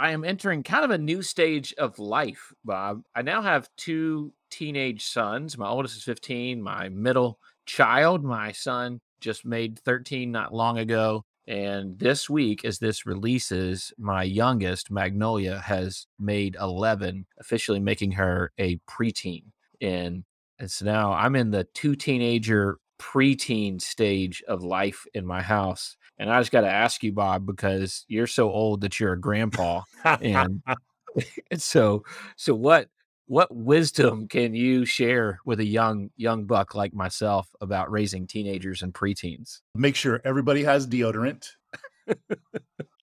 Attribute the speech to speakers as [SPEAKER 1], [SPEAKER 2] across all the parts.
[SPEAKER 1] I am entering kind of a new stage of life, Bob. I now have two teenage sons. My oldest is 15. My middle child, my son, just made 13 not long ago. And this week, as this releases, my youngest, Magnolia, has made 11, officially making her a preteen. And, and so now I'm in the two teenager preteen stage of life in my house. And I just got to ask you, Bob, because you're so old that you're a grandpa, and, and so so what what wisdom can you share with a young young buck like myself about raising teenagers and preteens?
[SPEAKER 2] Make sure everybody has deodorant.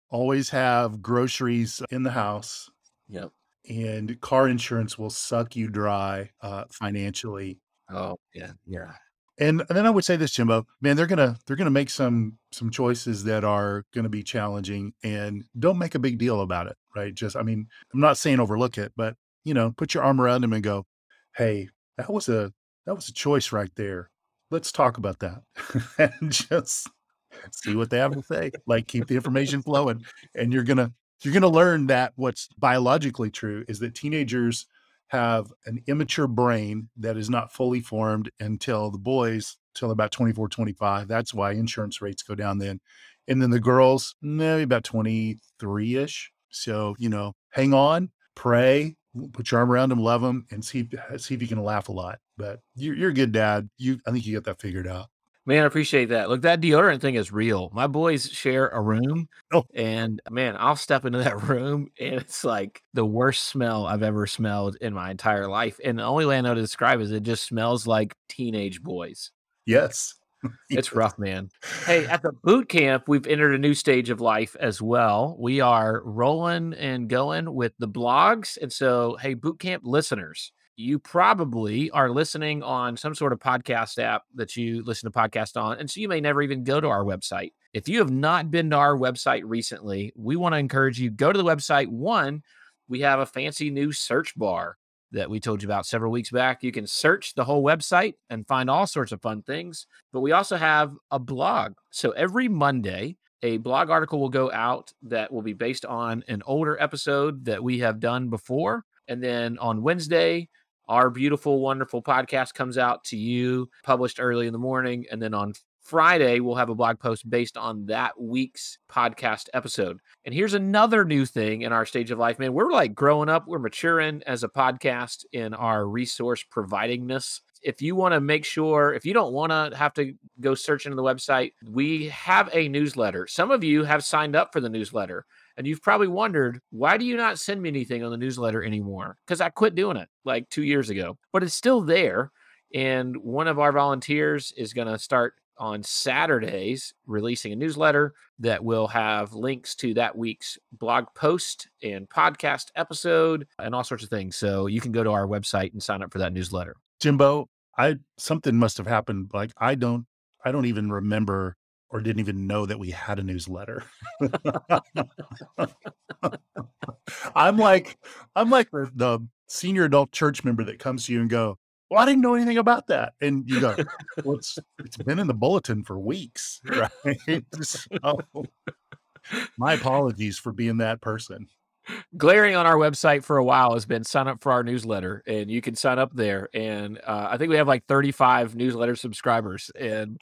[SPEAKER 2] Always have groceries in the house.
[SPEAKER 1] Yep.
[SPEAKER 2] And car insurance will suck you dry uh, financially.
[SPEAKER 1] Oh yeah, yeah.
[SPEAKER 2] And, and then I would say this, Jimbo, man, they're gonna they're gonna make some some choices that are gonna be challenging, and don't make a big deal about it, right? Just, I mean, I'm not saying overlook it, but you know, put your arm around them and go, hey, that was a that was a choice right there. Let's talk about that, and just see what they have to say. Like, keep the information flowing, and you're gonna you're gonna learn that what's biologically true is that teenagers have an immature brain that is not fully formed until the boys till about 24 25 that's why insurance rates go down then. And then the girls maybe about 23ish so you know hang on pray put your arm around them love them and see see if you can laugh a lot. But you're, you're a good dad. You i think you got that figured out
[SPEAKER 1] Man, I appreciate that. Look, that deodorant thing is real. My boys share a room, oh. and man, I'll step into that room, and it's like the worst smell I've ever smelled in my entire life. And the only way I know to describe is it just smells like teenage boys.
[SPEAKER 2] Yes.
[SPEAKER 1] it's rough, man. Hey, at the boot camp, we've entered a new stage of life as well. We are rolling and going with the blogs. And so, hey, boot camp listeners, you probably are listening on some sort of podcast app that you listen to podcast on. And so you may never even go to our website. If you have not been to our website recently, we want to encourage you go to the website. One, we have a fancy new search bar that we told you about several weeks back. You can search the whole website and find all sorts of fun things. But we also have a blog. So every Monday, a blog article will go out that will be based on an older episode that we have done before. And then on Wednesday, our beautiful, wonderful podcast comes out to you, published early in the morning. And then on Friday, we'll have a blog post based on that week's podcast episode. And here's another new thing in our stage of life, man. We're like growing up, we're maturing as a podcast in our resource providingness. If you want to make sure, if you don't want to have to go search into the website, we have a newsletter. Some of you have signed up for the newsletter. And you've probably wondered, why do you not send me anything on the newsletter anymore? Because I quit doing it like two years ago, but it's still there. And one of our volunteers is going to start on Saturdays releasing a newsletter that will have links to that week's blog post and podcast episode and all sorts of things. So you can go to our website and sign up for that newsletter.
[SPEAKER 2] Jimbo, I something must have happened. Like I don't I don't even remember or didn't even know that we had a newsletter. I'm like, I'm like the, senior adult church member that comes to you and go, well, I didn't know anything about that. And you go, well, it's, it's been in the bulletin for weeks, right? so, my apologies for being that person.
[SPEAKER 1] Glaring on our website for a while has been sign up for our newsletter, and you can sign up there. And uh, I think we have like 35 newsletter subscribers, and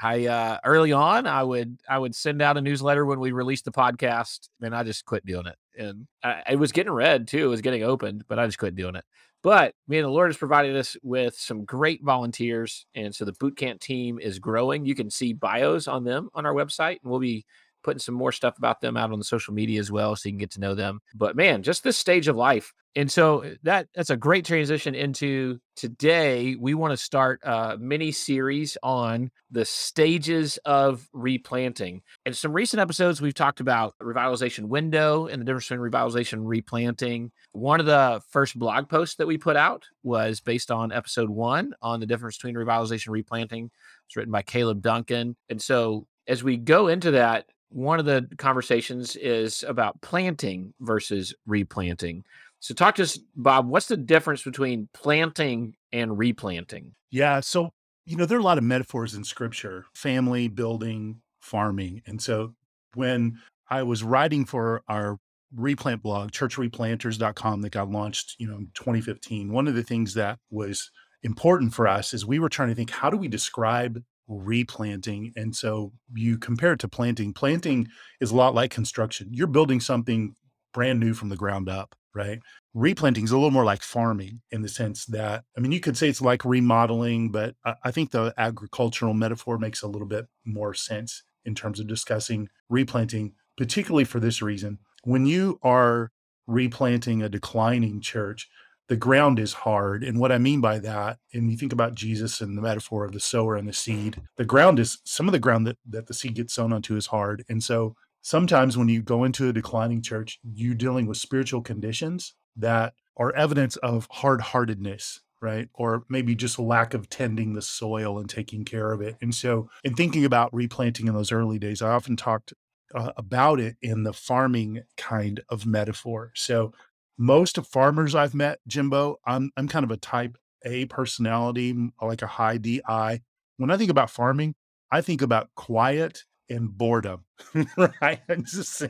[SPEAKER 1] I uh early on I would I would send out a newsletter when we released the podcast and I just quit doing it. And I, it was getting read too, it was getting opened, but I just quit doing it. But me and the Lord has provided us with some great volunteers. And so the boot camp team is growing. You can see bios on them on our website, and we'll be putting some more stuff about them out on the social media as well so you can get to know them. But man, just this stage of life. And so uh, that that's a great transition into today. We want to start a mini series on the stages of replanting. In some recent episodes, we've talked about revitalization window and the difference between revitalization and replanting. One of the first blog posts that we put out was based on episode one on the difference between revitalization and replanting. It's written by Caleb Duncan. And so as we go into that, one of the conversations is about planting versus replanting. So, talk to us, Bob. What's the difference between planting and replanting?
[SPEAKER 2] Yeah. So, you know, there are a lot of metaphors in scripture family, building, farming. And so, when I was writing for our replant blog, churchreplanters.com, that got launched, you know, in 2015, one of the things that was important for us is we were trying to think how do we describe replanting. And so you compare it to planting. Planting is a lot like construction. You're building something brand new from the ground up, right? Replanting is a little more like farming in the sense that, I mean, you could say it's like remodeling, but I, I think the agricultural metaphor makes a little bit more sense in terms of discussing replanting, particularly for this reason. When you are replanting a declining church, the ground is hard. And what I mean by that, and you think about Jesus and the metaphor of the sower and the seed, the ground is some of the ground that, that the seed gets sown onto is hard. And so sometimes when you go into a declining church, you're dealing with spiritual conditions that are evidence of hard heartedness, right? Or maybe just lack of tending the soil and taking care of it. And so, in thinking about replanting in those early days, I often talked uh, about it in the farming kind of metaphor. So, most of farmers I've met, Jimbo, I'm I'm kind of a type A personality, like a high DI. When I think about farming, I think about quiet and boredom. right? I'm just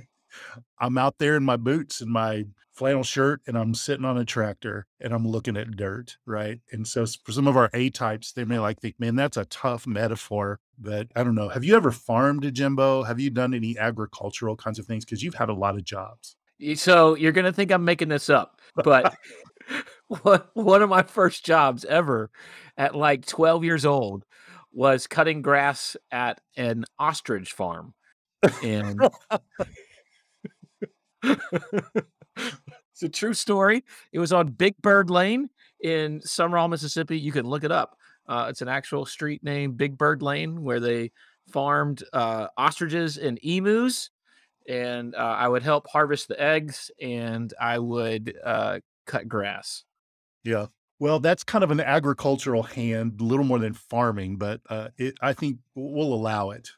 [SPEAKER 2] I'm out there in my boots and my flannel shirt and I'm sitting on a tractor and I'm looking at dirt, right? And so for some of our A types, they may like think, man, that's a tough metaphor. But I don't know. Have you ever farmed, Jimbo? Have you done any agricultural kinds of things? Because you've had a lot of jobs.
[SPEAKER 1] So you're gonna think I'm making this up, but one of my first jobs ever at like 12 years old was cutting grass at an ostrich farm. And it's a true story. It was on Big Bird Lane in Sumrall, Mississippi. You can look it up. Uh, it's an actual street name, Big Bird Lane, where they farmed uh, ostriches and emus and uh, I would help harvest the eggs and I would uh, cut grass.
[SPEAKER 2] Yeah. Well, that's kind of an agricultural hand, a little more than farming, but uh, it, I think we'll allow it.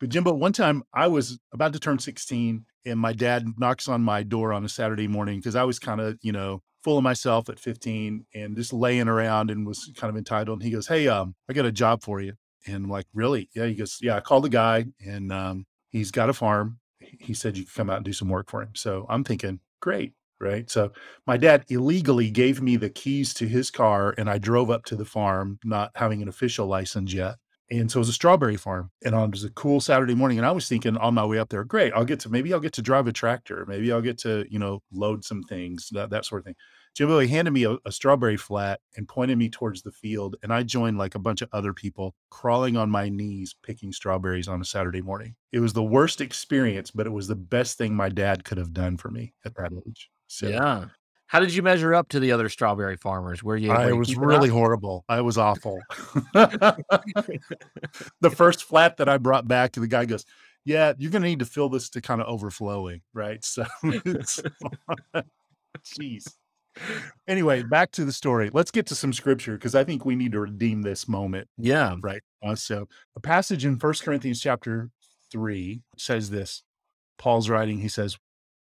[SPEAKER 2] but Jimbo, one time I was about to turn 16 and my dad knocks on my door on a Saturday morning because I was kind of, you know, full of myself at 15 and just laying around and was kind of entitled. And he goes, Hey, um, I got a job for you. And I'm like, really? Yeah. He goes, Yeah, I called the guy and um, He's got a farm. He said you could come out and do some work for him. So I'm thinking, great, right? So my dad illegally gave me the keys to his car and I drove up to the farm, not having an official license yet. And so it was a strawberry farm. And on it was a cool Saturday morning. And I was thinking on my way up there, great, I'll get to maybe I'll get to drive a tractor. Maybe I'll get to, you know, load some things, that, that sort of thing. Jimbo, he handed me a, a, strawberry flat and pointed me towards the field. And I joined like a bunch of other people crawling on my knees picking strawberries on a Saturday morning. It was the worst experience, but it was the best thing my dad could have done for me at that age.
[SPEAKER 1] So, yeah. How did you measure up to the other strawberry farmers? Were you? Were
[SPEAKER 2] I
[SPEAKER 1] you
[SPEAKER 2] was really horrible. I was awful. the first flat that I brought back, the guy goes, "Yeah, you're going to need to fill this to kind of overflowing, right?" So, jeez anyway, back to the story. Let's get to some scripture because I think we need to redeem this moment.
[SPEAKER 1] Yeah.
[SPEAKER 2] Right. Uh, so, a passage in First Corinthians chapter 3 says this Paul's writing, he says,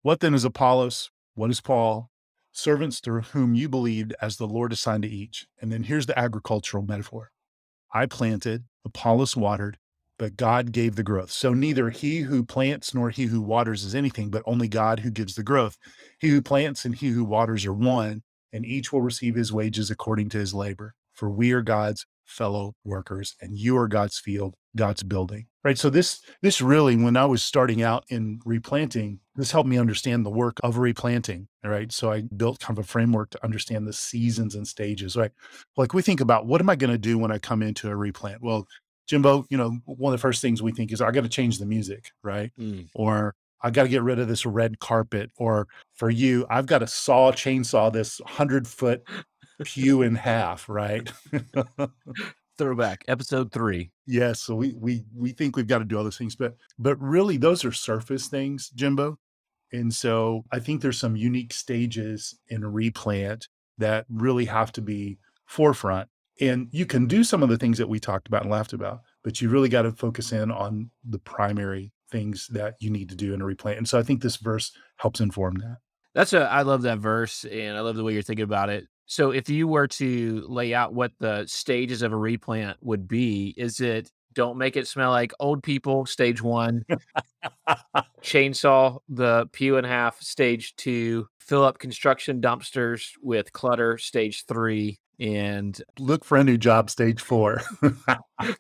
[SPEAKER 2] What then is Apollos? What is Paul? Servants through whom you believed as the Lord assigned to each. And then here's the agricultural metaphor I planted, Apollos watered, but God gave the growth. So neither he who plants nor he who waters is anything, but only God who gives the growth. He who plants and he who waters are one, and each will receive his wages according to his labor. For we are God's fellow workers, and you are God's field, God's building. Right. So this this really, when I was starting out in replanting, this helped me understand the work of replanting. Right. So I built kind of a framework to understand the seasons and stages. Right. Like we think about what am I going to do when I come into a replant? Well, Jimbo, you know, one of the first things we think is I got to change the music, right?
[SPEAKER 1] Mm.
[SPEAKER 2] Or I got to get rid of this red carpet. Or for you, I've got to saw chainsaw this hundred foot pew in half, right?
[SPEAKER 1] Throwback episode three.
[SPEAKER 2] yes. So we we we think we've got to do all those things, but but really those are surface things, Jimbo. And so I think there's some unique stages in replant that really have to be forefront. And you can do some of the things that we talked about and laughed about, but you really got to focus in on the primary things that you need to do in a replant. And so I think this verse helps inform that.
[SPEAKER 1] That's a I love that verse and I love the way you're thinking about it. So if you were to lay out what the stages of a replant would be, is it don't make it smell like old people, stage one, chainsaw the pew in half, stage two, fill up construction dumpsters with clutter, stage three, and
[SPEAKER 2] Look for a new job, stage four.
[SPEAKER 1] I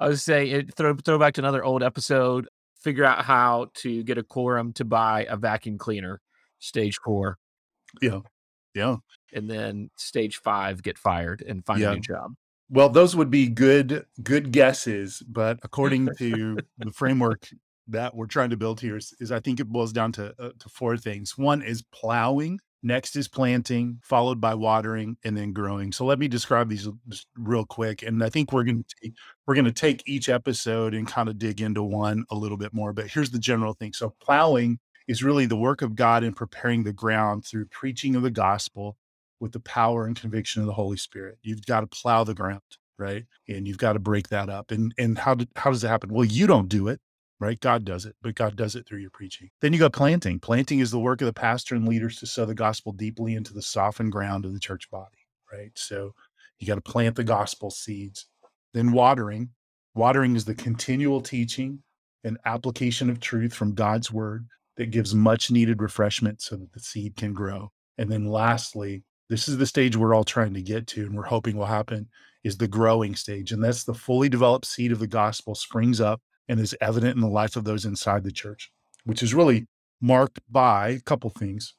[SPEAKER 1] was say it throw throw back to another old episode, figure out how to get a quorum to buy a vacuum cleaner, stage four,
[SPEAKER 2] yeah. Yeah.
[SPEAKER 1] and then stage five, get fired and find
[SPEAKER 2] Yeah.
[SPEAKER 1] a new job.
[SPEAKER 2] Well, those would be good good guesses, but according to the framework that we're trying to build here is, is I think it boils down to uh, to four things. One is plowing, next is planting, followed by watering, and then growing. So let me describe these real quick, and I think we're going to we're going to take each episode and kind of dig into one a little bit more. But here's the general thing. So plowing is really the work of God in preparing the ground through preaching of the gospel with the power and conviction of the Holy Spirit. You've got to plow the ground, right? And you've got to break that up. And and how did how does it happen? Well, you don't do it, right? God does it, but God does it through your preaching. Then you got planting. Planting is the work of the pastor and leaders to sow the gospel deeply into the softened ground of the church body, right? So you got to plant the gospel seeds. Then watering. Watering is the continual teaching and application of truth from God's word that gives much needed refreshment so that the seed can grow. And then lastly, this is the stage we're all trying to get to and we're hoping will happen is the growing stage. And that's the fully developed seed of the gospel springs up and is evident in the life of those inside the church, which is really marked by a couple things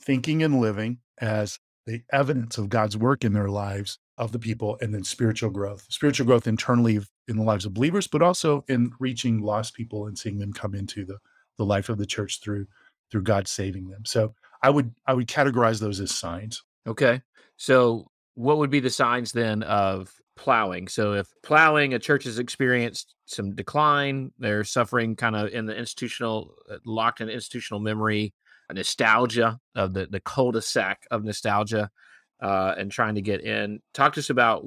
[SPEAKER 2] thinking and living as the evidence of God's work in their lives of the people, and then spiritual growth. Spiritual growth internally in the lives of believers, but also in reaching lost people and seeing them come into the, the life of the church through through God saving them. So I would I would categorize those as signs.
[SPEAKER 1] Okay. So, what would be the signs then of plowing? So, if plowing, a church has experienced some decline, they're suffering kind of in the institutional, uh, locked in institutional memory, nostalgia of the, the cul-de-sac of nostalgia uh, and trying to get in. Talk to us about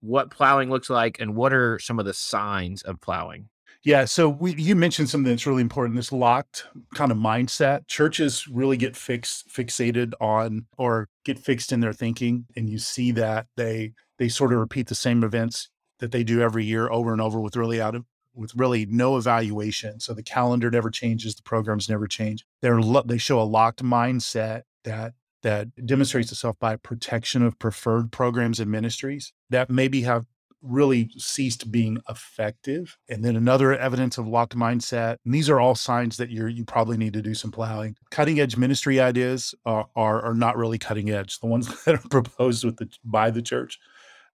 [SPEAKER 1] what plowing looks like and what are some of the signs of plowing?
[SPEAKER 2] Yeah, so we, you mentioned something that's really important. This locked kind of mindset. Churches really get fixed, fixated on, or get fixed in their thinking, and you see that they they sort of repeat the same events that they do every year over and over with really out of with really no evaluation. So the calendar never changes, the programs never change. They're lo- they show a locked mindset that that demonstrates itself by protection of preferred programs and ministries that maybe have really ceased being effective. And then another evidence of locked mindset. And these are all signs that you're you probably need to do some plowing. Cutting edge ministry ideas are are, are not really cutting edge. The ones that are proposed with the by the church,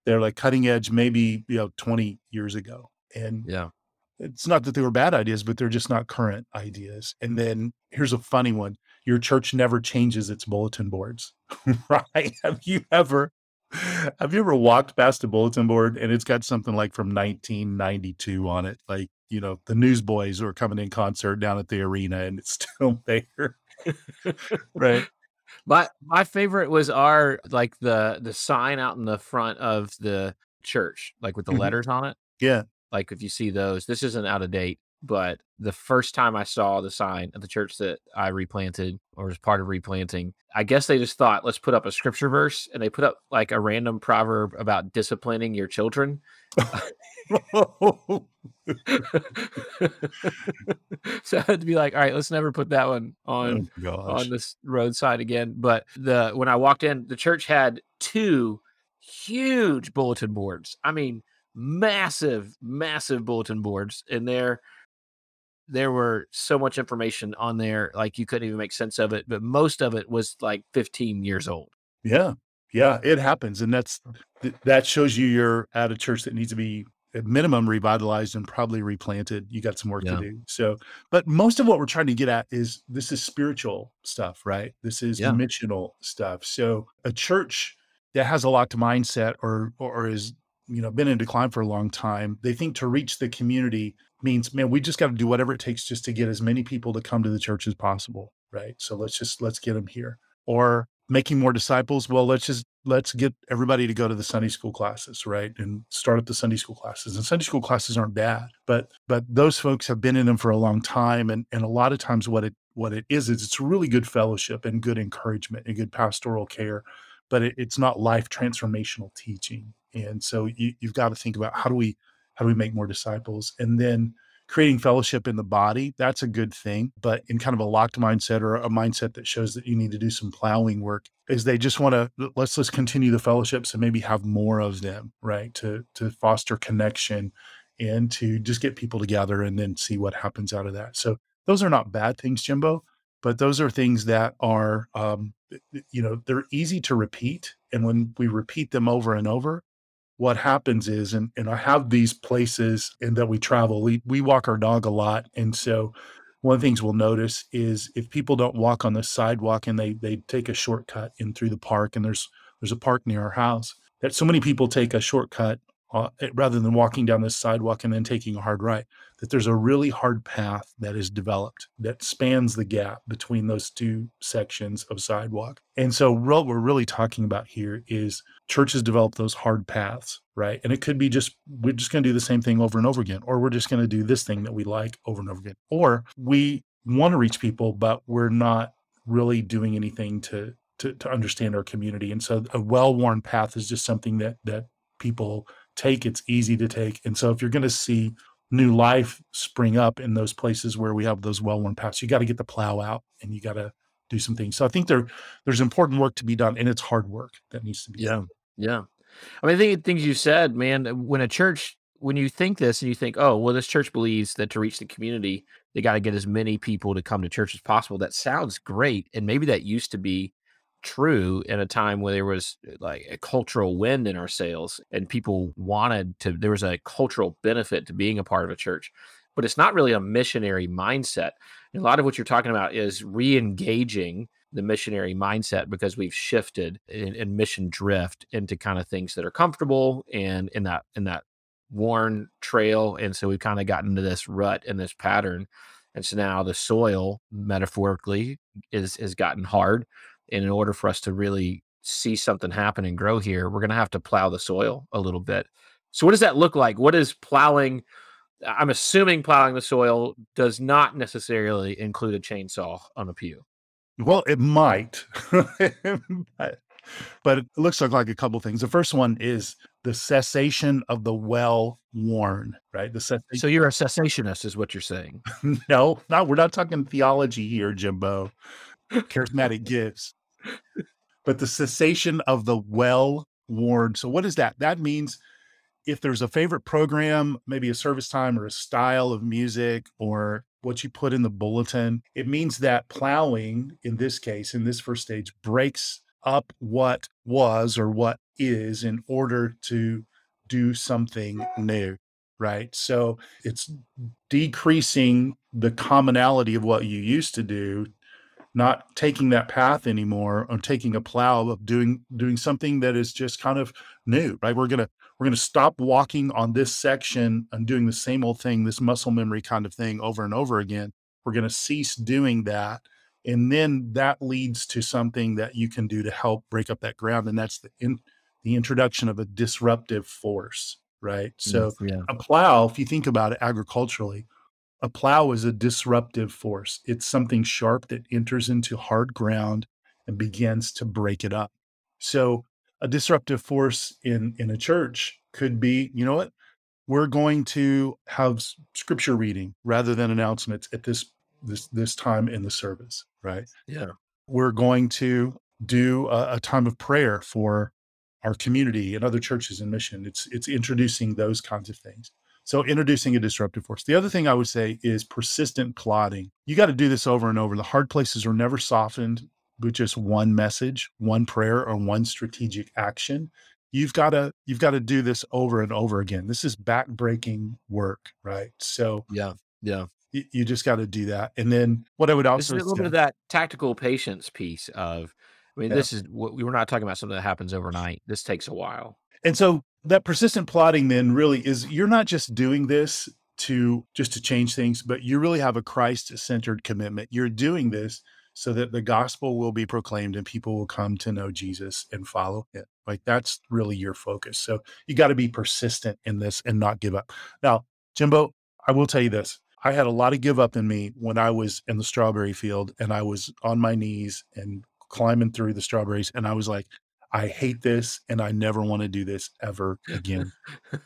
[SPEAKER 2] they're like cutting edge maybe you know 20 years ago. And
[SPEAKER 1] Yeah.
[SPEAKER 2] it's not that they were bad ideas, but they're just not current ideas. And then here's a funny one. Your church never changes its bulletin boards. right? Have you ever have you ever walked past a bulletin board and it's got something like from 1992 on it? Like, you know, the newsboys are coming in concert down at the arena and it's still there. right.
[SPEAKER 1] My my favorite was our like the the sign out in the front of the church, like with the
[SPEAKER 2] Mhm.
[SPEAKER 1] letters on it.
[SPEAKER 2] Yeah.
[SPEAKER 1] Like if you see those, this isn't out of date, but the first time I saw the sign at the church that I replanted or was part of replanting, I guess they just thought, let's put up a scripture verse, and they put up like a random proverb about disciplining your children. so I had to be like, all right, let's never put that one oh on
[SPEAKER 2] oh
[SPEAKER 1] on this roadside again. But the when I walked in, the church had two huge bulletin boards. I mean, massive, massive bulletin boards, and there there were so much information on there, like you couldn't even make sense of it. But most of it was like 15 years old.
[SPEAKER 2] Yeah. Yeah, it happens and that's that shows you you're at a church that needs to be at minimum revitalized and probably replanted. You got some work
[SPEAKER 1] Yeah.
[SPEAKER 2] to do. So, but most of what we're trying to get at is this is spiritual stuff, right? This is
[SPEAKER 1] Yeah.
[SPEAKER 2] missional stuff. So, a church that has a locked mindset or or is you know been in decline for a long time, they think to reach the community means, man, we just got to do whatever it takes just to get as many people to come to the church as possible, right? So let's just let's get them here. Or making more disciples, well, let's just let's get everybody to go to the Sunday school classes, right? And start up the Sunday school classes. And Sunday school classes aren't bad, but but those folks have been in them for a long time. And and a lot of times what it what it is is it's really good fellowship and good encouragement and good pastoral care, but it, it's not life transformational teaching. And so you, you've got to think about how do we how do we make more disciples? And then creating fellowship in the body, that's a good thing. But in kind of a locked mindset or a mindset that shows that you need to do some plowing work, is they just want to let's just continue the fellowships and maybe have more of them, right? To to foster connection and to just get people together and then see what happens out of that. So those are not bad things, Jimbo, but those are things that are um, you know, they're easy to repeat. And when we repeat them over and over, what happens is, and, and I have these places and that we travel, we, we walk our dog a lot. And so one of the things we'll notice is if people don't walk on the sidewalk and they they take a shortcut in through the park, and there's there's a park near our house, that so many people take a shortcut uh, rather than walking down this sidewalk and then taking a hard right, that there's a really hard path that is developed that spans the gap between those two sections of sidewalk. And so, what we're really talking about here is churches develop those hard paths, right? And it could be just, we're just going to do the same thing over and over again, or we're just going to do this thing that we like over and over again. Or we want to reach people, but we're not really doing anything to, to, to understand our community. And so a well-worn path is just something that, that people take. It's easy to take. And so if you're going to see new life spring up in those places where we have those well-worn paths, you got to get the plow out and you got to do some things. So I think there, there's important work to be done and it's hard work that needs to be
[SPEAKER 1] Yeah.
[SPEAKER 2] done.
[SPEAKER 1] Yeah. I mean, I think things you said, man, uh, when a church, when you think this and you think, oh, well, this church believes that to reach the community, they got to get as many people to come to church as possible. That sounds great. And maybe that used to be true in a time where there was uh, like a cultural wind in our sails and people wanted to, there was a cultural benefit to being a part of a church. But it's not really a missionary mindset. And a lot of what you're talking about is re engaging the missionary mindset because we've shifted in, in, mission drift into kind of things that are comfortable and in that in that worn trail and so we've kind of gotten into this rut and this pattern and so now the soil metaphorically is has gotten hard and in order for us to really see something happen and grow here we're going to have to plow the soil a little bit so what does that look like what is plowing i'm assuming plowing the soil does not necessarily include a chainsaw on a pew
[SPEAKER 2] well, it might, but, it looks like, like a couple things. The first one is the cessation of the well worn, right? The.
[SPEAKER 1] So you're a cessationist, is what you're saying?
[SPEAKER 2] no, no, we're not talking theology here, Jimbo. Charismatic gifts, but the cessation of the well worn. So what is that? That means if there's a favorite program, maybe a service time or a style of music or what you put in the bulletin, it means that plowing, in this case, in this first stage, breaks up what was or what is in order to do something new, right? So it's decreasing the commonality of what you used to do not taking that path anymore or taking a plow of doing doing something that is just kind of new right? We're gonna we're gonna stop walking on this section and doing the same old thing this muscle memory kind of thing over and over again. We're gonna cease doing that and then that leads to something that you can do to help break up that ground and that's the in, the introduction of a disruptive force right? So
[SPEAKER 1] yeah.
[SPEAKER 2] a plow if you think about it agriculturally a plow is a disruptive force. It's something sharp that enters into hard ground and begins to break it up. So, a disruptive force in in a church could be, you know what? We're going to have scripture reading rather than announcements at this this this time in the service, right?
[SPEAKER 1] Yeah.
[SPEAKER 2] We're going to do a, a time of prayer for our community and other churches and mission. It's it's introducing those kinds of things. So introducing a disruptive force. The other thing I would say is persistent plotting. You got to do this over and over. The hard places are never softened with just one message, one prayer, or one strategic action. you've got to you've got to do this over and over again. This is backbreaking work, right? So
[SPEAKER 1] yeah, yeah.
[SPEAKER 2] You, you just got to do that. And then what I would also say is
[SPEAKER 1] a little say, bit of that tactical patience piece of I mean, yeah. this is what we are not talking about something that happens overnight. This takes a while.
[SPEAKER 2] And so that persistent plotting then really is you're not just doing this to just to change things, but you really have a Christ centered commitment. You're doing this so that the gospel will be proclaimed and people will come to know Jesus and follow it. Like that's really your focus. So you got to be persistent in this and not give up. Now, Jimbo, I will tell you this. I had a lot of give up in me when I was in the strawberry field and I was on my knees and climbing through the strawberries. And I was like, I hate this and I never want to do this ever again.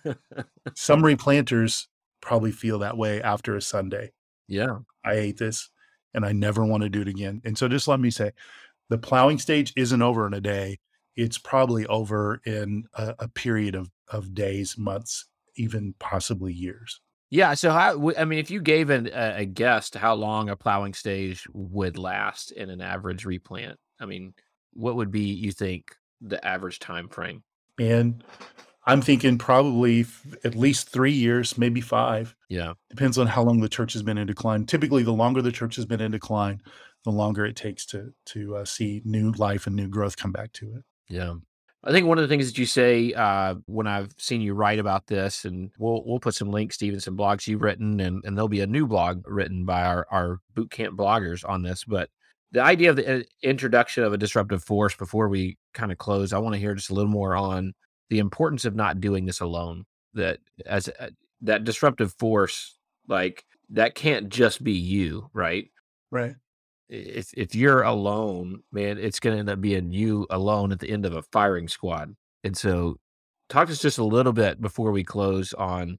[SPEAKER 2] Some replanters probably feel that way after a Sunday.
[SPEAKER 1] Yeah.
[SPEAKER 2] I hate this and I never want to do it again. And so just let me say the plowing stage isn't over in a day. It's probably over in a, a period of, of days, months, even possibly years.
[SPEAKER 1] Yeah. So, how, I mean, if you gave an, a, a guess to how long a plowing stage would last in an average replant, I mean, what would be, you think, the average time frame?
[SPEAKER 2] And I'm thinking probably at least three years, maybe five.
[SPEAKER 1] Yeah.
[SPEAKER 2] Depends on how long the church has been in decline. Typically, the longer the church has been in decline, the longer it takes to to uh, see new life and new growth come back to it.
[SPEAKER 1] Yeah. I think one of the things that you say uh, when I've seen you write about this, and we'll we'll put some links to even some blogs you've written, and, and there'll be a new blog written by our, our boot camp bloggers on this. But the idea of the uh, introduction of a disruptive force before we kind of close, I want to hear just a little more on the importance of not doing this alone. That as a, that disruptive force, like that can't just be you, right?
[SPEAKER 2] Right
[SPEAKER 1] if if you're alone, man, it's going to end up being you alone at the end of a firing squad. And so, talk to us just a little bit before we close on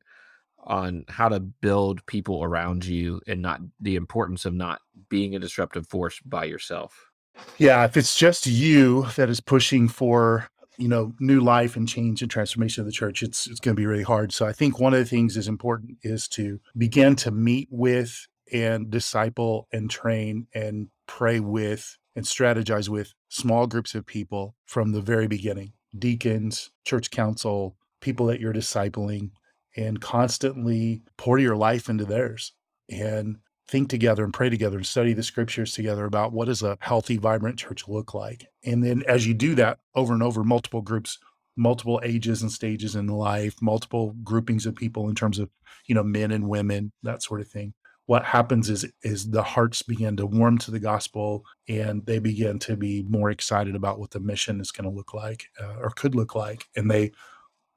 [SPEAKER 1] on how to build people around you and not the importance of not being a disruptive force by yourself.
[SPEAKER 2] Yeah, if it's just you that is pushing for you know new life and change and transformation of the church, it's it's going to be really hard. So I think one of the things is important is to begin to meet with and disciple and train and pray with and strategize with small groups of people from the very beginning deacons, church council, people that you're discipling, and constantly pour your life into theirs and think together and pray together and study the scriptures together about what does a healthy vibrant church look like. And then as you do that over and over multiple groups multiple ages and stages in life multiple groupings of people in terms of you know men and women that sort of thing what happens is is the hearts begin to warm to the gospel and they begin to be more excited about what the mission is going to look like uh, or could look like and they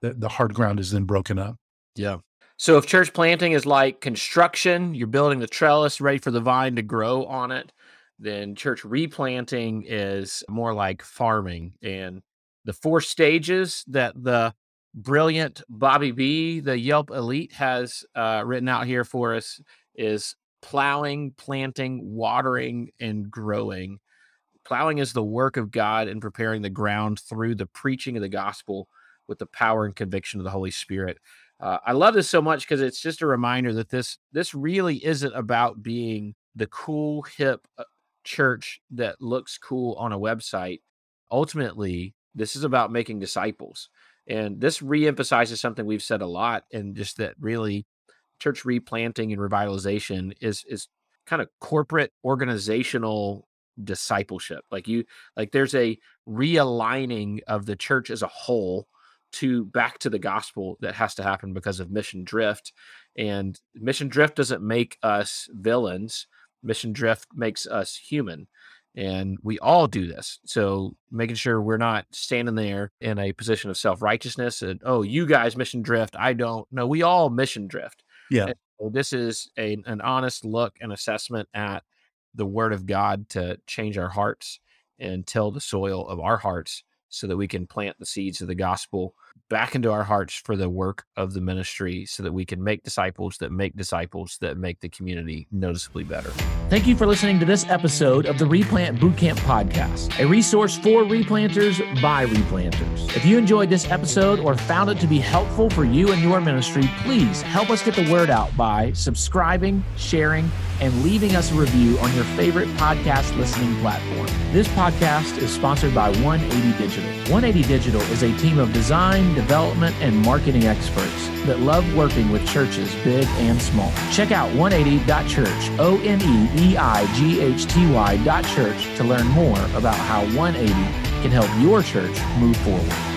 [SPEAKER 2] the, the hard ground is then broken up.
[SPEAKER 1] Yeah so if church planting is like construction you're building the trellis ready for the vine to grow on it then church replanting is more like farming and the four stages that the brilliant bobby b the yelp elite has uh, written out here for us is plowing, planting, watering, and growing. Plowing is the work of God in preparing the ground through the preaching of the gospel with the power and conviction of the Holy Spirit. Uh, I love this so much because it's just a reminder that this this really isn't about being the cool hip uh, church that looks cool on a website. Ultimately, this is about making disciples. And this reemphasizes something we've said a lot, and just that really church replanting and revitalization is is kind of corporate organizational discipleship like you like there's a realigning of the church as a whole to back to the gospel that has to happen because of mission drift. And mission drift doesn't make us villains. Mission drift makes us human. And we all do this. So making sure we're not standing there in a position of self-righteousness and oh you guys mission drift. I don't. No we all mission drift.
[SPEAKER 2] Yeah.
[SPEAKER 1] So this is a, an honest look and assessment at the word of God to change our hearts and till the soil of our hearts so that we can plant the seeds of the gospel
[SPEAKER 3] back into our hearts for the work of the ministry so that we can make disciples that make disciples that make the community noticeably better.
[SPEAKER 1] Thank you for listening to this episode of the Replant Bootcamp Podcast, a resource for replanters by replanters. If you enjoyed this episode or found it to be helpful for you and your ministry, please help us get the word out by subscribing, sharing, and leaving us a review on your favorite podcast listening platform. This podcast is sponsored by 180 Digital. 180 Digital is a team of design, development, and marketing experts that love working with churches big and small. Check out 180.church, O N E E I G H T Y.church to learn more about how 180 can help your church move forward.